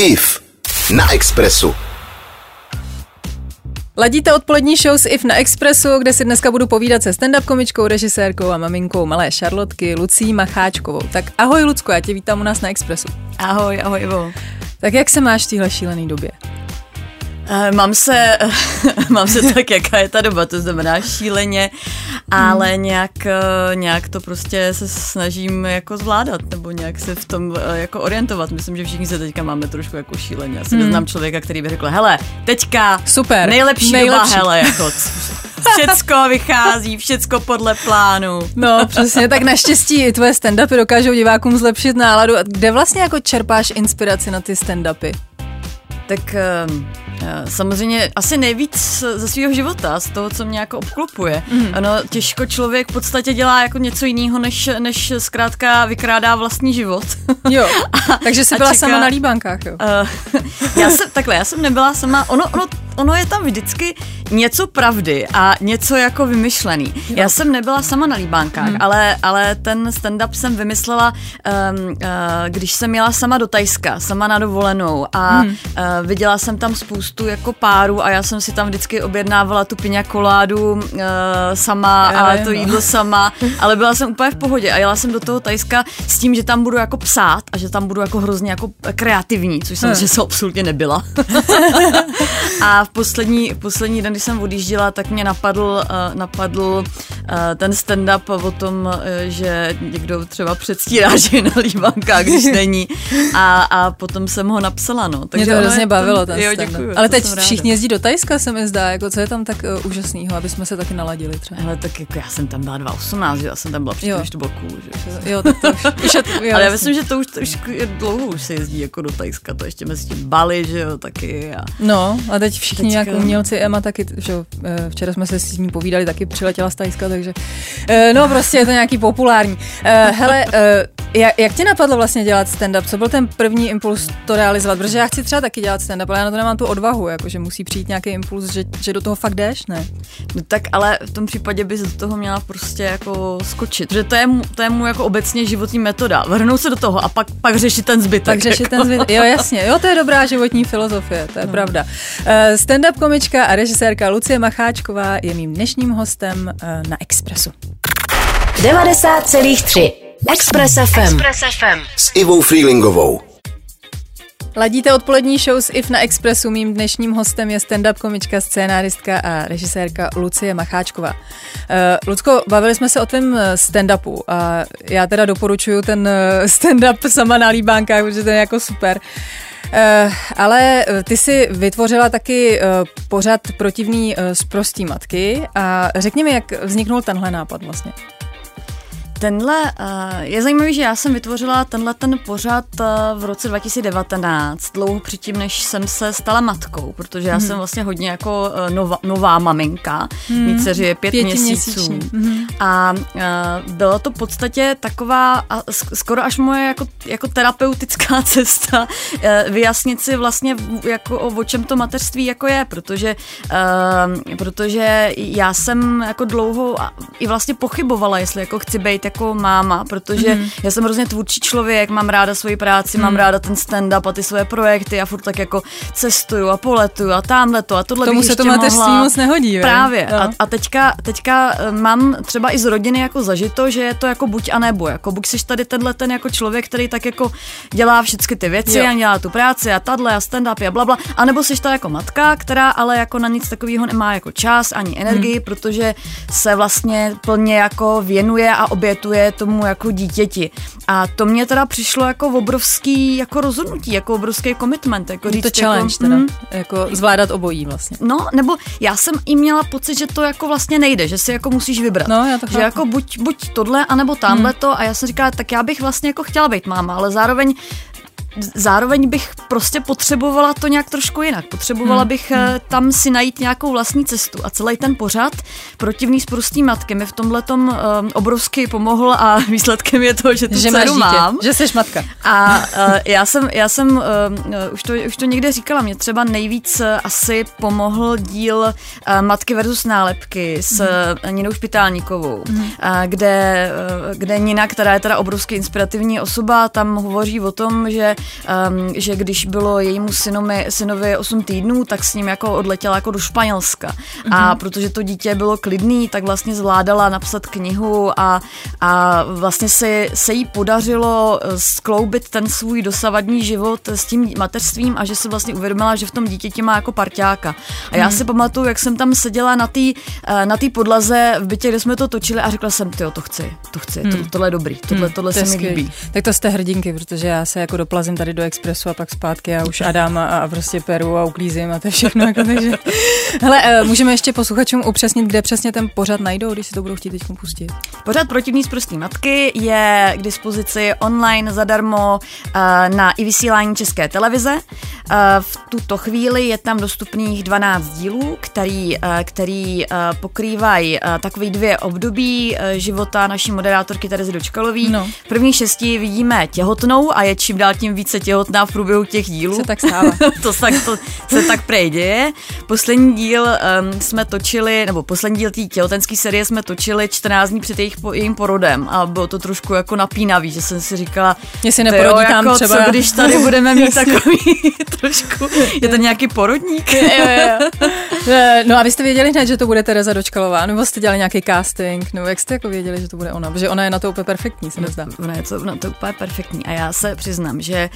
IF na Expressu. Ladíte odpolední show s IF na Expressu, kde si dneska budu povídat se stand-up komičkou, režisérkou a maminkou malé Šarlotky Lucí Macháčkovou. Tak ahoj Lucko, já tě vítám u nás na Expressu. Ahoj, ahoj Ivo. Tak jak se máš v téhle šílené době? Uh, mám se, mám se tak, jaká je ta doba, to znamená šíleně, ale hmm. nějak, uh, nějak to prostě se snažím jako zvládat, nebo nějak se v tom uh, jako orientovat. Myslím, že všichni se teďka máme trošku jako šíleně. Já si hmm. neznám člověka, který by řekl, hele, teďka Super, nejlepší, nejlepší. doba, hele, jako všecko vychází, všecko podle plánu. No, přesně, tak naštěstí i tvoje stand-upy dokážou divákům zlepšit náladu. Kde vlastně jako čerpáš inspiraci na ty stand-upy? Tak uh, Samozřejmě asi nejvíc ze svého života, z toho, co mě jako obklopuje. Mm. Ano, těžko člověk v podstatě dělá jako něco jiného, než, než zkrátka vykrádá vlastní život. Jo, a, takže jsi byla čeká, sama na líbánkách, jo? Uh, já jsem, takhle, já jsem nebyla sama, ono, ono, ono je tam vždycky něco pravdy a něco jako vymyšlený. Jo. Já jsem nebyla sama na líbánkách, mm. ale, ale ten stand-up jsem vymyslela, um, uh, když jsem jela sama do Tajska, sama na dovolenou a mm. uh, viděla jsem tam spoustu jako párů a já jsem si tam vždycky objednávala tu piňa koládu uh, sama já, a to jídlo sama, ale byla jsem úplně v pohodě a jela jsem do toho Tajska s tím, že tam budu jako psát a že tam budu jako hrozně jako kreativní, což jsem, hmm. že se absolutně nebyla. a v poslední, v poslední den, když jsem odjížděla, tak mě napadl, uh, napadl uh, ten stand-up o tom, uh, že někdo třeba předstírá, že je na líbanka, když není a, a potom jsem ho napsala, no. Takže Mě to hrozně bavilo, ten jo, děkuju, ale teď všichni jezdí do Tajska, se mi zdá, jako co je tam tak uh, úžasného, aby jsme se taky naladili třeba. Ale tak jako já jsem tam byla 2018, že já jsem tam byla předtím, když to bylo cool, že? Jo, tak to už, už je, jo, Ale já myslím, že to už, to už je dlouho už se jezdí jako do Tajska, to ještě mezi tím Bali, že jo, taky. A... No, a teď všichni Teďka... nějak umělci, Emma taky, že eh, včera jsme se s ním povídali, taky přiletěla z Tajska, takže uh, no prostě je to nějaký populární. Uh, hele, jak, jak tě napadlo vlastně dělat stand-up? Co byl ten první impuls to realizovat? Protože já chci třeba taky dělat stand-up, ale já na to nemám tu odvahu, jakože musí přijít nějaký impuls, že, že do toho fakt jdeš, ne? No tak ale v tom případě bys do toho měla prostě jako skočit, že to je, to je mu jako obecně životní metoda. Vrhnout se do toho a pak, pak řešit ten zbytek. Tak řešit jako. ten zbytek, jo jasně, jo to je dobrá životní filozofie, to je no. pravda. Uh, stand-up komička a režisérka Lucie Macháčková je mým dnešním hostem uh, na Expressu. 90,3 Express FM. Express FM. S Ivou Freelingovou. Ladíte odpolední show s IF na Expressu. Mým dnešním hostem je stand-up komička, scénáristka a režisérka Lucie Macháčková. Uh, Lucko, bavili jsme se o tvém stand-upu a já teda doporučuju ten stand-up sama na líbánkách, protože to je jako super. Uh, ale ty si vytvořila taky uh, pořad protivný uh, z prostý matky a řekni mi, jak vzniknul tenhle nápad vlastně. Tenhle, uh, je zajímavý, že já jsem vytvořila tenhle ten pořad uh, v roce 2019, dlouho předtím, než jsem se stala matkou, protože já hmm. jsem vlastně hodně jako uh, nová, nová maminka, hmm. dceři je pět měsíců. Hmm. A uh, bylo to v podstatě taková a skoro až moje jako, jako terapeutická cesta uh, vyjasnit si vlastně jako o, o čem to mateřství jako je, protože, uh, protože já jsem jako dlouho i vlastně pochybovala, jestli jako chci být jako máma, protože mm. já jsem hrozně tvůrčí člověk, mám ráda svoji práci, mm. mám mhm. ráda ten stand-up a ty svoje projekty a furt tak jako cestuju a poletuju a tamhle to a tohle Tomu bych se to mateřství moc nehodí. Právě. No. A, a teďka, teďka eh, mám třeba i z rodiny jako zažito, že je to jako buď a nebo. Jako buď jsi tady tenhle ten jako člověk, který tak jako dělá všechny ty věci jo. a dělá tu práci a tadle a stand-up a blabla, a nebo jsi ta jako matka, která ale jako na nic takového nemá jako čas ani energii, hmm. protože se vlastně plně jako věnuje a obětuje obětuje tomu jako dítěti. A to mě teda přišlo jako obrovský jako rozhodnutí, jako obrovský commitment. Jako říct, to challenge jako, teda, mm, jako zvládat obojí vlastně. No, nebo já jsem i měla pocit, že to jako vlastně nejde, že si jako musíš vybrat. No, já to že jako buď, buď tohle, anebo tamhle hmm. to a já jsem říkala, tak já bych vlastně jako chtěla být máma, ale zároveň zároveň bych prostě potřebovala to nějak trošku jinak. Potřebovala hmm. bych hmm. tam si najít nějakou vlastní cestu a celý ten pořad protivný s prostý matky mi v tomhle um, obrovsky pomohl a výsledkem je to, že tu že dceru mám. Že jsi matka. A uh, já jsem, já jsem uh, už, to, už to někde říkala, mě třeba nejvíc asi pomohl díl uh, Matky versus nálepky s hmm. Ninou Špitálníkovou, hmm. uh, kde, uh, kde Nina, která je teda obrovsky inspirativní osoba, tam hovoří o tom, že um, že když bylo jejímu synovi, synovi 8 týdnů, tak s ním jako odletěla jako do Španělska. Mm-hmm. A mhm. protože to dítě bylo klidný, tak vlastně zvládala napsat knihu a, a vlastně se, se jí podařilo eh, skloubit ten svůj dosavadní život s tím mateřstvím a že se vlastně uvědomila, že v tom dítěti má jako parťáka. A já mm. si pamatuju, jak jsem tam seděla na té eh, na podlaze v bytě, kde jsme to točili a řekla jsem, ty to chci, to chci, mm. to, tohle je dobrý, tohle, mm. tohle to se mi líbí. Tak to jste hrdinky, protože já se jako doplazím tady do Expressu a pak zpátky a už Adam a, a prostě peru a uklízím a to všechno. Jako, takže... Hele, eh, můžeme ještě posluchačům upřesnit, kde přesně ten pořad najdou, když si to budou chtít teď pustit. Pořad protivní z prostý matky je k dispozici online zadarmo eh, na i vysílání České televize. Eh, v tuto chvíli je tam dostupných 12 dílů, který, který pokrývají takový dvě období života naší moderátorky Terezy Dočkalový. No. V první šesti vidíme těhotnou a je čím dál tím více těhotná v průběhu těch dílů. Se tak stává. to, tak, to se tak přejde. Poslední díl um, jsme točili, nebo poslední díl té těhotenské série jsme točili 14 dní před jejich, po, jejím porodem a bylo to trošku jako napínavý, že jsem si říkala, jestli neporodí tam jako, třeba. Co, když tady budeme mít takový trošku, je to nějaký porodník? jo, jo, jo. No a vy jste věděli hned, že to bude Tereza Dočkalová, nebo jste dělali nějaký casting, nebo jak jste jako věděli, že to bude ona, protože ona je na to úplně perfektní, se nezdá. Ona je to, ona to úplně perfektní a já se přiznám, že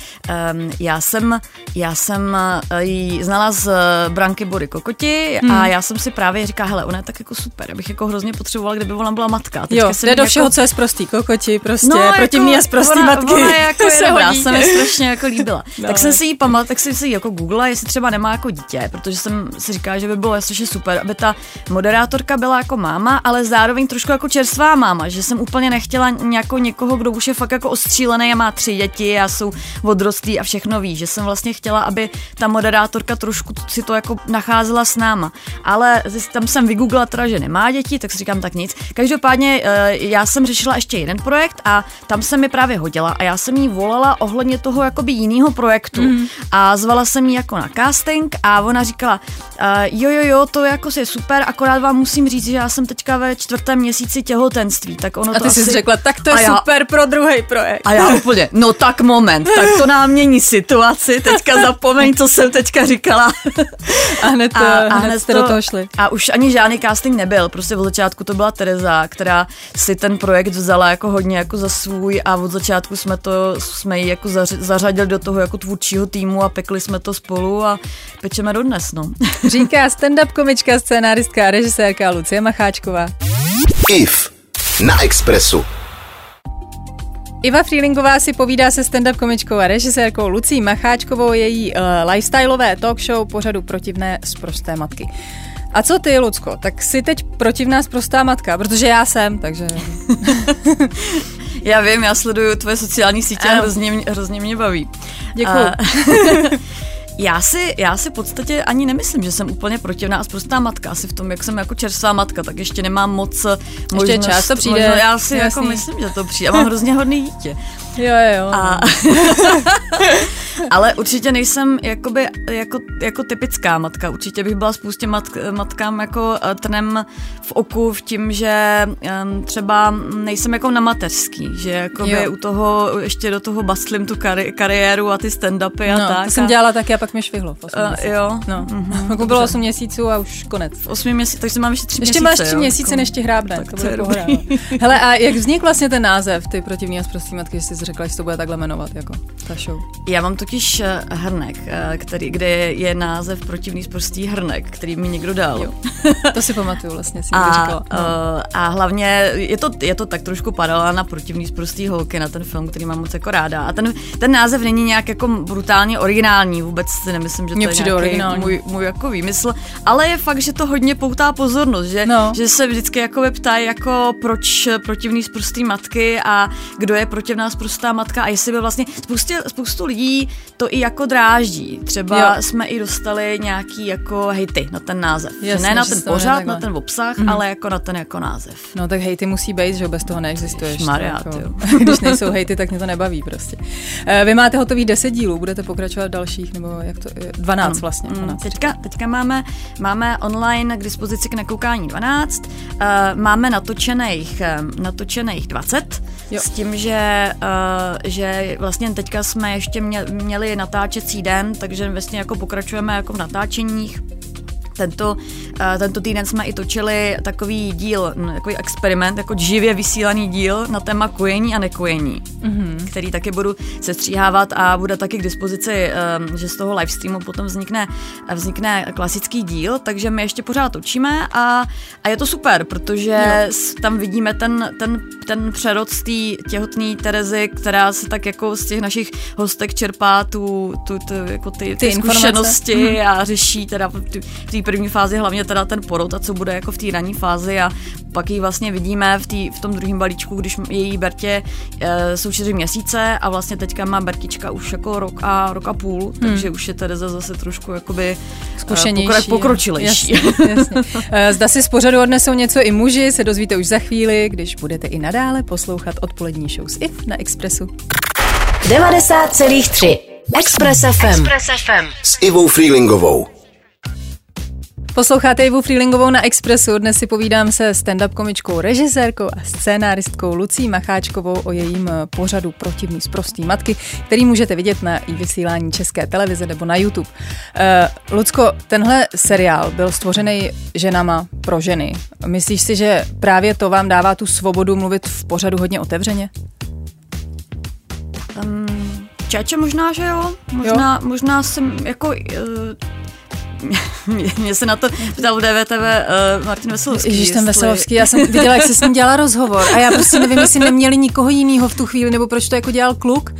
um, já jsem, já jsem uh, ji znala z uh, branky Body Kokoti hmm. a já jsem si právě říkala, hele, ona je tak jako super, abych jako hrozně potřebovala, kdyby ona byla matka. Teďka jo, jde do jako... všeho, co je z prostý kokoti, prostě no, protivný jako, a z prostý ona, matky. Ona je jako se dobrá, se mi strašně jako líbila. No. Tak jsem si ji pamatovala, tak jsem si ji jako googla, jestli třeba nemá jako dítě, protože jsem si říkala, že by bylo strašně super, aby ta moderátorka byla jako máma, ale zároveň trošku jako čerstvá máma, že jsem úplně nechtěla někoho, kdo už je fakt jako ostřílený a má tři děti a jsou odrostlí a všechno ví, že jsem vlastně chtěla, aby ta moderátorka trošku si to jako nacházela s náma. Ale tam jsem vygooglila teda, že nemá děti, tak si říkám tak nic. Každopádně eh, já jsem řešila ještě jeden projekt a tam se mi právě hodila a já jsem jí volala ohledně toho jakoby jiného projektu mm. a zvala jsem jí jako na casting a ona říkala, uh, jo, jo, jo, to jako je super, akorát vám musím říct, že já jsem teďka ve čtvrtém měsíci těhotenství, tak ono a ty to jsi asi... řekla, tak to je já... super pro druhý projekt. A já úplně, no tak moment, tak to nám mění situaci, teďka zapomeň, co jsem teďka říkala. A hned, a, a hned, hned jste to, do toho šli. A už ani žádný casting nebyl, prostě od začátku to byla Tereza, která si ten projekt vzala jako hodně jako za svůj a od začátku jsme to, jsme ji jako zařadili do toho jako tvůrčího týmu a pekli jsme to spolu a pečeme dodnes, no. Říká stand-up komička, scénáristka a režisérka Lucie Macháčková. IF na Expressu. Iva Freelingová si povídá se stand-up komičkou a režisérkou Lucí Macháčkovou její uh, lifestyleové talk show pořadu Protivné z prosté matky. A co ty, Lucko? Tak jsi teď protivná z prostá matka, protože já jsem, takže... já vím, já sleduju tvoje sociální sítě a hrozně, hrozně mě baví. Děkuji. A... Já si, já si v podstatě ani nemyslím, že jsem úplně protivná a prostá matka. Asi v tom, jak jsem jako čerstvá matka, tak ještě nemám moc možnost. Ještě čas to přijde. Možnost, já si jako myslím, že to přijde. Já mám hrozně hodný dítě. Jo, jo. A, ale určitě nejsem jakoby, jako, jako typická matka. Určitě bych byla spoustě mat, matkám jako eh, trnem v oku v tím, že um, třeba nejsem jako na mateřský, že jakoby u toho ještě do toho bastlím tu kari, kariéru a ty stand-upy a no, tak. To jsem dělala taky a pak mi švihlo. Uh, jo. No. Mm-hmm, jako bylo 8 měsíců a už konec. 8 měsíců, takže mám ještě 3 ještě měsíce. Ještě máš 3 měsíce, než ti hrábne. Tak to, to bude pohoda. Hele, a jak vznikl vlastně ten název, ty protivní a zprostý matky, že jsi řekla, že to bude takhle jmenovat, jako ta show? Já mám totiž eh, hrnek, eh, který, kde je název protivný zprostý hrnek, který mi někdo dal. Jo. To si pamatuju vlastně, si a, řekla. No. A hlavně je to, je to tak trošku padala na protivný zprostý holky, na ten film, který mám moc jako ráda. A ten, ten název není nějak jako brutálně originální, vůbec si nemyslím, že to je nějaký můj, můj jako výmysl, ale je fakt, že to hodně poutá pozornost, že, no. že se vždycky jako ptají, jako proč protivný zprostý matky a kdo je protivná zprostá matka a jestli by vlastně spoustu, spoustu lidí to i jako dráždí. Třeba jo. jsme i dostali nějaký jako hejty na ten název. Jasně, ne na ten pořád, na ten obsah, mm. ale jako na ten jako název. No tak hejty musí být, že bez toho neexistuješ. Mariát, jako, když nejsou hejty, tak mě to nebaví prostě. Eh, vy máte hotový 10 dílů, budete pokračovat dalších, nebo jak to, 12 ano. vlastně. 12. Mm, teďka, teďka máme, máme online k dispozici k nakoukání 12, uh, máme natočených, um, natočených 20, jo. s tím, že, uh, že vlastně teďka jsme ještě měli natáčecí den, takže vlastně jako pokračujeme jako v natáčeních tento, uh, tento týden jsme i točili takový díl, takový experiment, jako živě vysílaný díl na téma kojení a nekojení, mm-hmm. který taky budu sestříhávat a bude taky k dispozici, um, že z toho live streamu potom vznikne, vznikne klasický díl, takže my ještě pořád točíme a, a je to super, protože jo. tam vidíme ten, ten, ten přerod z té těhotné Terezy, která se tak jako z těch našich hostek čerpá tu, tu, tu jako ty, ty, ty zkušenosti mm. a řeší teda v té první fázi hlavně teda ten porod a co bude jako v té ranní fázi a pak ji vlastně vidíme v, tý, v tom druhém balíčku, když její Bertě e, jsou čtyři měsíce a vlastně teďka má Bertička už jako rok a rok a půl, hmm. takže už je Tereza zase trošku jakoby eh, Zkušenější. Pokra- pokročilejší. Jasně, jasně. Eh, zda si z pořadu odnesou něco i muži, se dozvíte už za chvíli, když budete i nadále poslouchat odpolední show s IF na Expressu. 90,3 Express FM. Express FM. S Ivou Freelingovou. Posloucháte Ivu Freelingovou na Expressu. Dnes si povídám se stand-up komičkou, režisérkou a scénáristkou Lucí Macháčkovou o jejím eh, pořadu Protivný z prostý matky, který můžete vidět na i vysílání České televize nebo na YouTube. Uh, Lucko, tenhle seriál byl stvořený ženama pro ženy. Myslíš si, že právě to vám dává tu svobodu mluvit v pořadu hodně otevřeně? Um, čače možná, že jo. Možná, jo? možná jsem jako... Uh, mě se na to ptal DVTV uh, eh, Martin Veselovský. Ježíš, ten Veselovský, já jsem viděla, jak se s ním dělala rozhovor a já prostě nevím, jestli neměli nikoho jiného v tu chvíli, nebo proč to jako dělal kluk.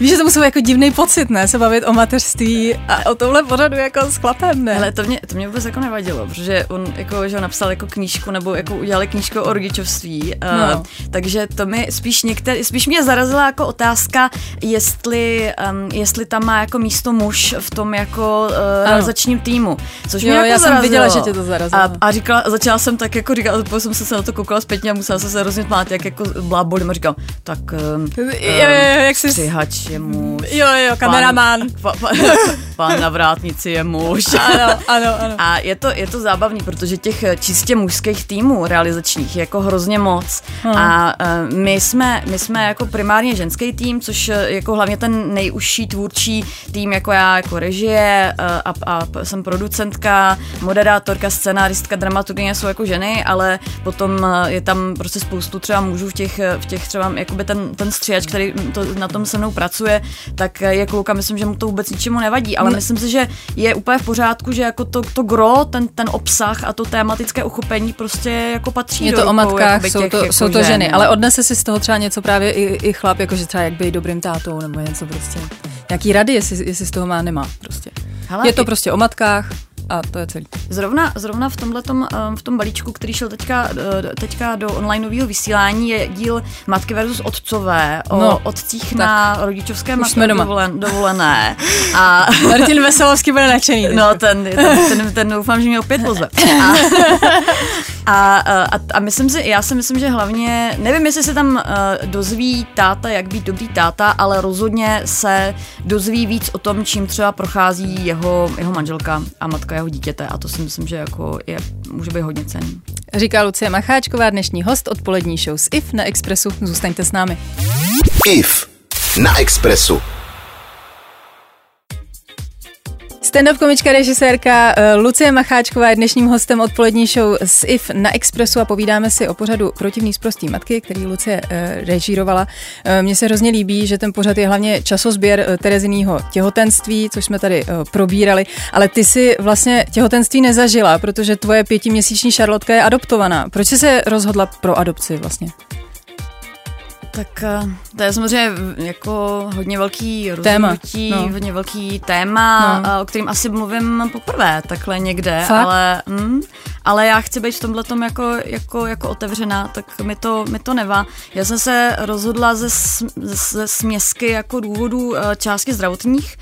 Víš, že to muselo jako divný pocit, ne? Se bavit o mateřství a o tomhle pořadu jako s chlapem, ne? Ale to mě, to mě vůbec jako nevadilo, protože on jako, že napsal jako knížku, nebo jako udělali knížku o rodičovství, uh, no. takže to mi spíš některý, spíš mě zarazila jako otázka, jestli, um, jestli tam má jako místo muž v tom jako uh, realizačním týmu, což jo, mě jako já zarazilo. jsem viděla, že tě to zarazilo. A, a říkala, začala jsem tak jako říkat, potom jsem se na to koukala zpětně a musela jsem se hrozně tmát, jak jako blábolím a říkám, tak um, jo, jo, jak jsi... střihač je muž. Jo, jo, kameraman. Pan, pan, pan na vrátnici je muž. Ano, ano, ano. A je to, je to zábavný, protože těch čistě mužských týmů realizačních je jako hrozně moc. Hmm. A uh, my jsme, my jsme jako primárně ženský tým, což jako hlavně ten nejužší tvůrčí tým, jako já, jako režie a, a jsem producentka, moderátorka, scenáristka, dramaturgině jsou jako ženy, ale potom je tam prostě spoustu třeba mužů v těch, v těch třeba jakoby ten, ten stříhač, který to, na tom se mnou pracuje, tak je kluka, myslím, že mu to vůbec ničemu nevadí, ale myslím si, že je úplně v pořádku, že jako to, to gro, ten, ten obsah a to tematické uchopení prostě jako patří Je to do o matkách, jsou to, jako jsou to ženy, no. ale odnese si z toho třeba něco právě i, i chlap, jakože třeba jak být dobrým tátou nebo něco prostě. Nějaký rady, jestli, jestli z toho má, nemá prostě. Hele, je to prostě o matkách, a to je celý. Zrovna, zrovna v tomhletom, um, v tom balíčku, který šel teďka, uh, teďka do onlineového vysílání, je díl Matky versus Otcové o no, otcích tak. na rodičovské matce dovolen, dovolené. A Martin Veselovský bude nadšený. No, ten, ten, ten, ten doufám, že mě opět pozve. A, a, a, a myslím si, já si myslím, že hlavně, nevím, jestli se tam uh, dozví táta, jak být dobrý táta, ale rozhodně se dozví víc o tom, čím třeba prochází jeho, jeho manželka a matka jeho dítěte a to si myslím, že jako je, může být hodně cený. Říká Lucie Macháčková, dnešní host odpolední show s IF na Expressu. Zůstaňte s námi. IF na Expressu. Stand-up komička, režisérka eh, Lucie Macháčková je dnešním hostem odpolední show s IF na Expressu a povídáme si o pořadu Protivný z prostý matky, který Lucie uh, režírovala. Uh, Mně se hrozně líbí, že ten pořad je hlavně časozběr Terezinýho těhotenství, což jsme tady probírali, ale ty si vlastně těhotenství nezažila, protože tvoje pětiměsíční Šarlotka je adoptovaná. Proč jsi se rozhodla pro adopci vlastně? Tak eh, to je samozřejmě jako hodně velký rozhodnutí, téma. No. hodně velký téma, no. o kterým asi mluvím poprvé takhle někde, Fakt? ale mm, ale já chci být v tomhle tom jako, jako, jako otevřená, tak mi to, mi to nevá. Já jsem se rozhodla ze, ze směsky jako důvodů eh, části zdravotních.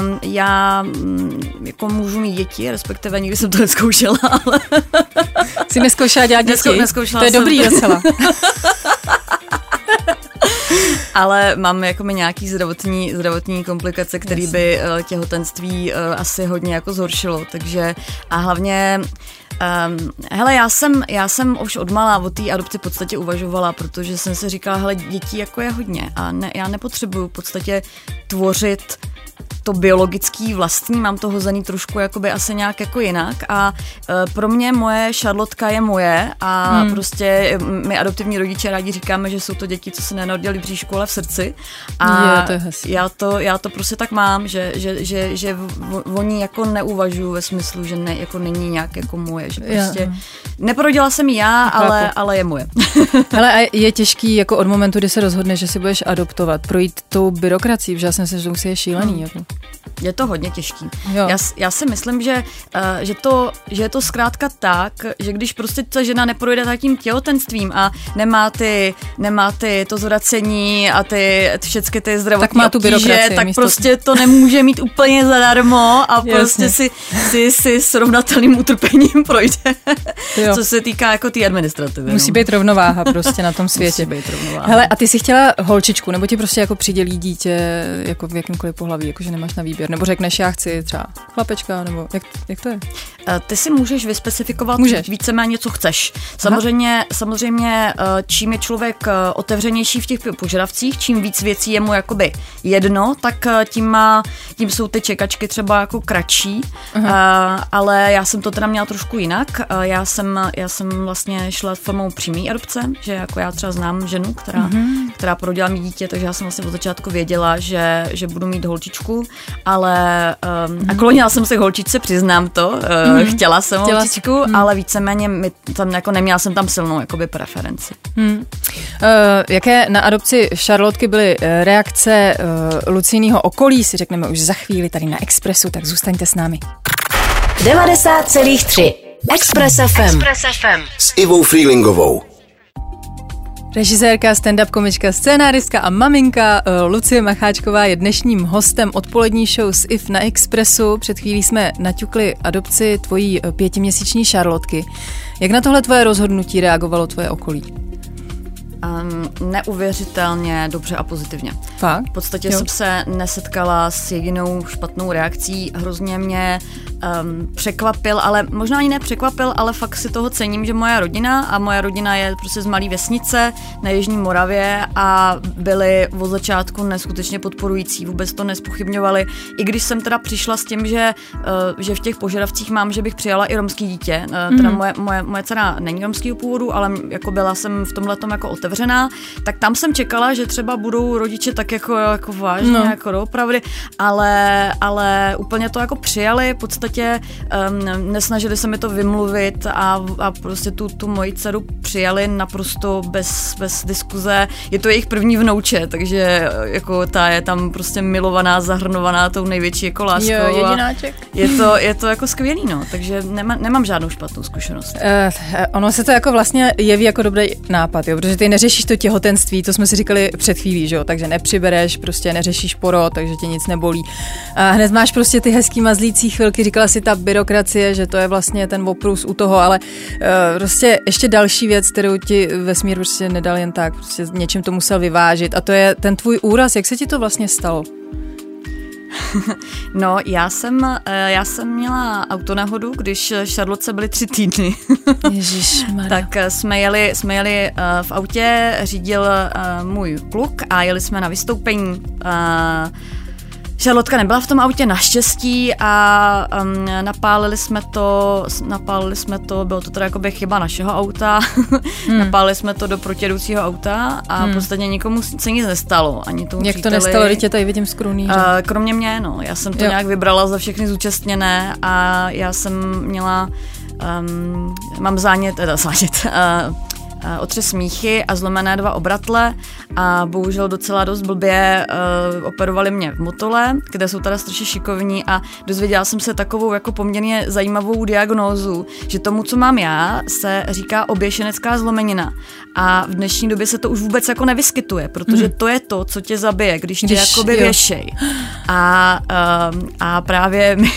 Um, já mm, jako můžu mít děti, respektive nikdy jsem to neskoušela, ale... Jsi neskoušela dělat děti? Neskou, to je jsem... dobrý docela. Ale mám jako mi nějaký zdravotní, zdravotní komplikace, které by uh, těhotenství uh, asi hodně jako zhoršilo, takže a hlavně Um, hele, já jsem, já jsem už od malá o té adopci v podstatě uvažovala, protože jsem si říkala, hele, dětí jako je hodně a ne, já nepotřebuju v podstatě tvořit to biologický vlastní, mám to hozený trošku jakoby asi nějak jako jinak a e, pro mě moje šarlotka je moje a hmm. prostě my adoptivní rodiče rádi říkáme, že jsou to děti, co se nenarodili v bříšku, ale v srdci a je, to je já, to, já to prostě tak mám, že, že, že, že oni jako neuvažují ve smyslu, že ne, jako není nějak jako moje, že prostě já. neporodila jsem já, ale, ale je moje. Ale a je těžký jako od momentu, kdy se rozhodne, že si budeš adoptovat, projít tou byrokracií, protože já jsem si, že musí je šílený. Hmm. Jako. Je to hodně těžký. Jo. Já, já si myslím, že, uh, že, to, že je to zkrátka tak, že když prostě ta žena neprojde tím těhotenstvím a nemá ty, nemá ty to zvracení a ty všechny ty zdravotní tak má tu obtíže, tak prostě to nemůže mít úplně zadarmo a prostě si, si, si srovnatelným utrpením projde, jo. co se týká jako té tý administrativy. Musí no. být rovnováha prostě na tom světě. Musí být rovnováha. Hele, a ty si chtěla holčičku, nebo ti prostě jako přidělí dítě jako v jakýmkoliv pohlaví, jakože nemáš na výběr, nebo řekneš, já chci třeba chlapečka, nebo jak, jak to je? Eh, ty si můžeš vyspecifikovat můžeš. víceméně, co chceš. Samozřejmě, samozřejmě, eh, čím je člověk eh, otevřenější v těch požadavcích, čím víc věcí je mu jakoby jedno, tak tím, má, tím jsou ty čekačky třeba jako kratší, Aha. ale já jsem to teda měla trošku jinak. Já jsem, já jsem vlastně šla formou přímé adopce, že jako já třeba znám ženu, která, uh-huh. která porodila mi dítě, takže já jsem vlastně od začátku věděla, že, že budu mít holčičku, ale um, a klonila jsem se k holčičce, přiznám to, uh, mm. chtěla jsem chtěla holčičku, mm. ale víceméně mi tam jako neměla jsem tam silnou jakoby preferenci. Mm. Uh, jaké na adopci Charlotky byly eh, reakce uh, Lucíního okolí, si řekneme už za chvíli tady na Expressu, tak zůstaňte s námi. 90,3 Express FM. Express FM. S Ivou Freelingovou. Režisérka, stand-up komička, scénáristka a maminka eh, Lucie Macháčková je dnešním hostem odpolední show s IF na Expressu. Před chvílí jsme naťukli adopci tvojí eh, pětiměsíční Šarlotky. Jak na tohle tvoje rozhodnutí reagovalo tvoje okolí? Um, neuvěřitelně dobře a pozitivně. Fakt? V podstatě jo. jsem se nesetkala s jedinou špatnou reakcí. Hrozně mě um, překvapil, ale možná ani nepřekvapil, ale fakt si toho cením, že moje rodina a moje rodina je prostě z malé vesnice na Jižní Moravě a byli od začátku neskutečně podporující, vůbec to nespochybňovali. I když jsem teda přišla s tím, že, uh, že v těch požadavcích mám, že bych přijala i romský dítě. Uh, teda mm. moje, moje, moje dcera není romského původu, ale jako byla jsem v tomhle jako otevřená otevřená, tak tam jsem čekala, že třeba budou rodiče tak jako, jako vážně, no. jako doopravdy, ale, ale úplně to jako přijali, v podstatě um, nesnažili se mi to vymluvit a, a prostě tu, tu moji dceru přijali naprosto bez, bez diskuze. Je to jejich první vnouče, takže jako ta je tam prostě milovaná, zahrnovaná tou největší jako láskou. Jo, jedináček. Je to, je to jako skvělý, no, takže nema, nemám žádnou špatnou zkušenost. Uh, ono se to jako vlastně jeví jako dobrý nápad, jo, protože ty neřešíš to těhotenství, to jsme si říkali před chvílí, že jo? takže nepřibereš, prostě neřešíš porod, takže tě nic nebolí. A hned máš prostě ty hezký mazlící chvilky, říkala si ta byrokracie, že to je vlastně ten oprus u toho, ale uh, prostě ještě další věc, kterou ti vesmír prostě nedal jen tak, prostě něčím to musel vyvážit a to je ten tvůj úraz, jak se ti to vlastně stalo? No, já jsem, eh, já jsem měla autonehodu, když Charlotte byly tři týdny. tak eh, jsme jeli, jsme jeli eh, v autě, řídil můj kluk a jeli jsme na vystoupení Šarlotka nebyla v tom autě naštěstí a um, napálili jsme to, napálili jsme to, bylo to teda jakoby chyba našeho auta, hmm. napálili jsme to do protědoucího auta a hmm. prostě nikomu se nic nestalo, ani tomu Jak příteli. to nestalo, je tady vidím skruný, uh, Kromě mě, no, já jsem to jo. nějak vybrala za všechny zúčastněné a já jsem měla, um, mám zánět, teda zánět, uh, otřes smíchy a zlomené dva obratle a bohužel docela dost blbě uh, operovali mě v Motole, kde jsou teda strašně šikovní a dozvěděla jsem se takovou jako poměrně zajímavou diagnózu, že tomu, co mám já, se říká oběšenecká zlomenina a v dnešní době se to už vůbec jako nevyskytuje, protože hmm. to je to, co tě zabije, když tě když, jakoby jo. věšej. A, um, a právě mi,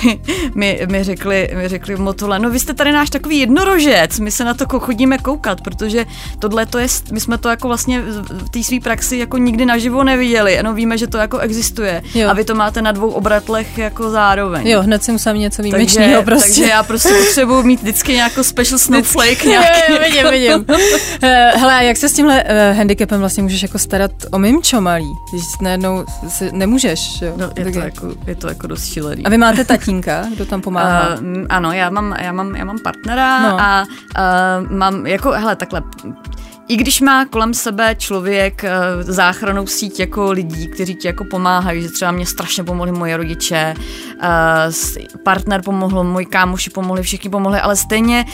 mi, mi, řekli, mi řekli v Motole, no vy jste tady náš takový jednorožec, my se na to chodíme koukat, protože tohle to je, my jsme to jako vlastně v té své praxi jako nikdy naživo neviděli, jenom víme, že to jako existuje jo. a vy to máte na dvou obratlech jako zároveň. Jo, hned si musím něco výjimečného prostě. Takže já prostě potřebuji mít vždycky nějakou special snowflake nějaký. jo, vidím, vidím. Eh, hele, jak se s tímhle uh, handicapem vlastně můžeš jako starat o mimčo malý? Když najednou si nemůžeš, jo? No, je, to jako, je to jako dost šílený. A vy máte tatínka, kdo tam pomáhá? Uh, ano, já mám, já mám, já mám partnera no. a uh, mám jako, hele, takhle, i když má kolem sebe člověk uh, záchranou síť jako lidí, kteří ti jako pomáhají, že třeba mě strašně pomohli moje rodiče, uh, partner pomohl, moji kámoši pomohli, všichni pomohli, ale stejně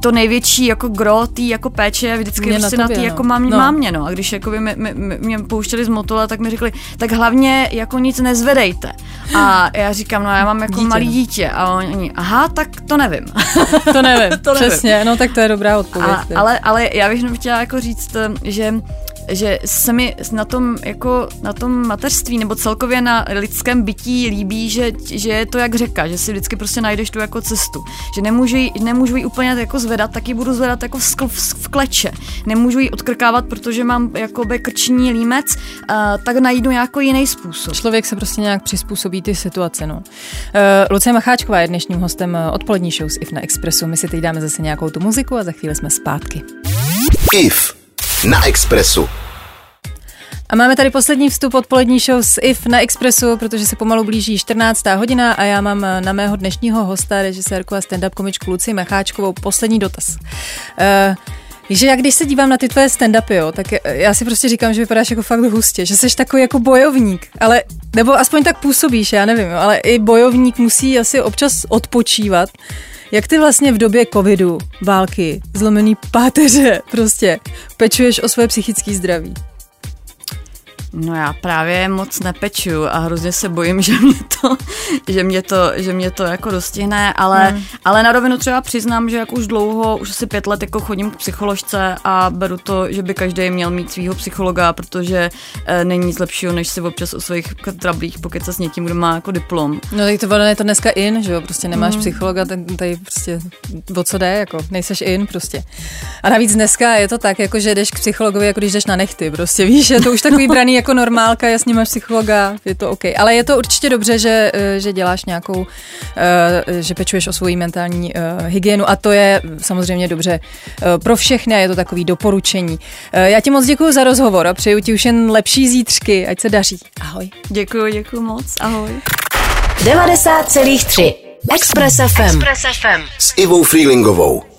to největší jako gro tý jako péče je vždycky mě prostě na, tý no. jako mám, no. mámě, no. A když jako by mě, mě, mě pouštěli z motola, tak mi řekli, tak hlavně jako nic nezvedejte. A já říkám, no já mám jako dítě. malý dítě. A oni, aha, tak to nevím. to nevím, to přesně, nevím. no tak to je dobrá odpověď. A, ale, ale já bych chtěla jako říct, že že se mi na tom, jako na tom mateřství nebo celkově na lidském bytí líbí, že, že je to jak řeka, že si vždycky prostě najdeš tu jako cestu. Že nemůžu, nemůžu ji úplně jako zvedat, tak ji budu zvedat jako v, skl, v kleče. Nemůžu ji odkrkávat, protože mám jakoby krční límec, uh, tak najdu nějaký jiný způsob. Člověk se prostě nějak přizpůsobí ty situace. No. Uh, Lucie Macháčková je dnešním hostem odpolední show z IF na Expressu. My si teď dáme zase nějakou tu muziku a za chvíli jsme zpátky. IF na Expressu. A máme tady poslední vstup odpolední show s IF na Expressu, protože se pomalu blíží 14. hodina a já mám na mého dnešního hosta, režisérku a stand-up komičku Luci Macháčkovou, poslední dotaz. Uh, že jak když se dívám na ty tvoje stand-upy, jo, tak já si prostě říkám, že vypadáš jako fakt hustě, že jsi takový jako bojovník, ale, nebo aspoň tak působíš, já nevím, ale i bojovník musí asi občas odpočívat. Jak ty vlastně v době covidu, války, zlomený páteře prostě pečuješ o své psychické zdraví? No já právě moc nepeču a hrozně se bojím, že mě to, že mě to, že mě to jako dostihne, ale, hmm. ale na rovinu třeba přiznám, že jak už dlouho, už asi pět let jako chodím k psycholožce a beru to, že by každý měl mít svého psychologa, protože e, není nic lepšího, než si občas o svých trablích pokud se s někým, kdo má jako diplom. No tak to je to dneska in, že jo, prostě nemáš hmm. psychologa, ten tady prostě o co jde, jako nejseš in prostě. A navíc dneska je to tak, jako že jdeš k psychologovi, jako když jdeš na nechty, prostě víš, je to už takový braný jako normálka, jasně máš psychologa, je to OK. Ale je to určitě dobře, že, eh, že děláš nějakou, eh, že pečuješ o svoji mentální eh, hygienu a to je samozřejmě dobře pro všechny a je to takový doporučení. Já ti moc děkuji za rozhovor a přeju ti už jen lepší zítřky, ať se daří. Ahoj. Děkuji, děkuji moc. Ahoj. 90,3 Express FM. Express FM. S Ivou Freelingovou.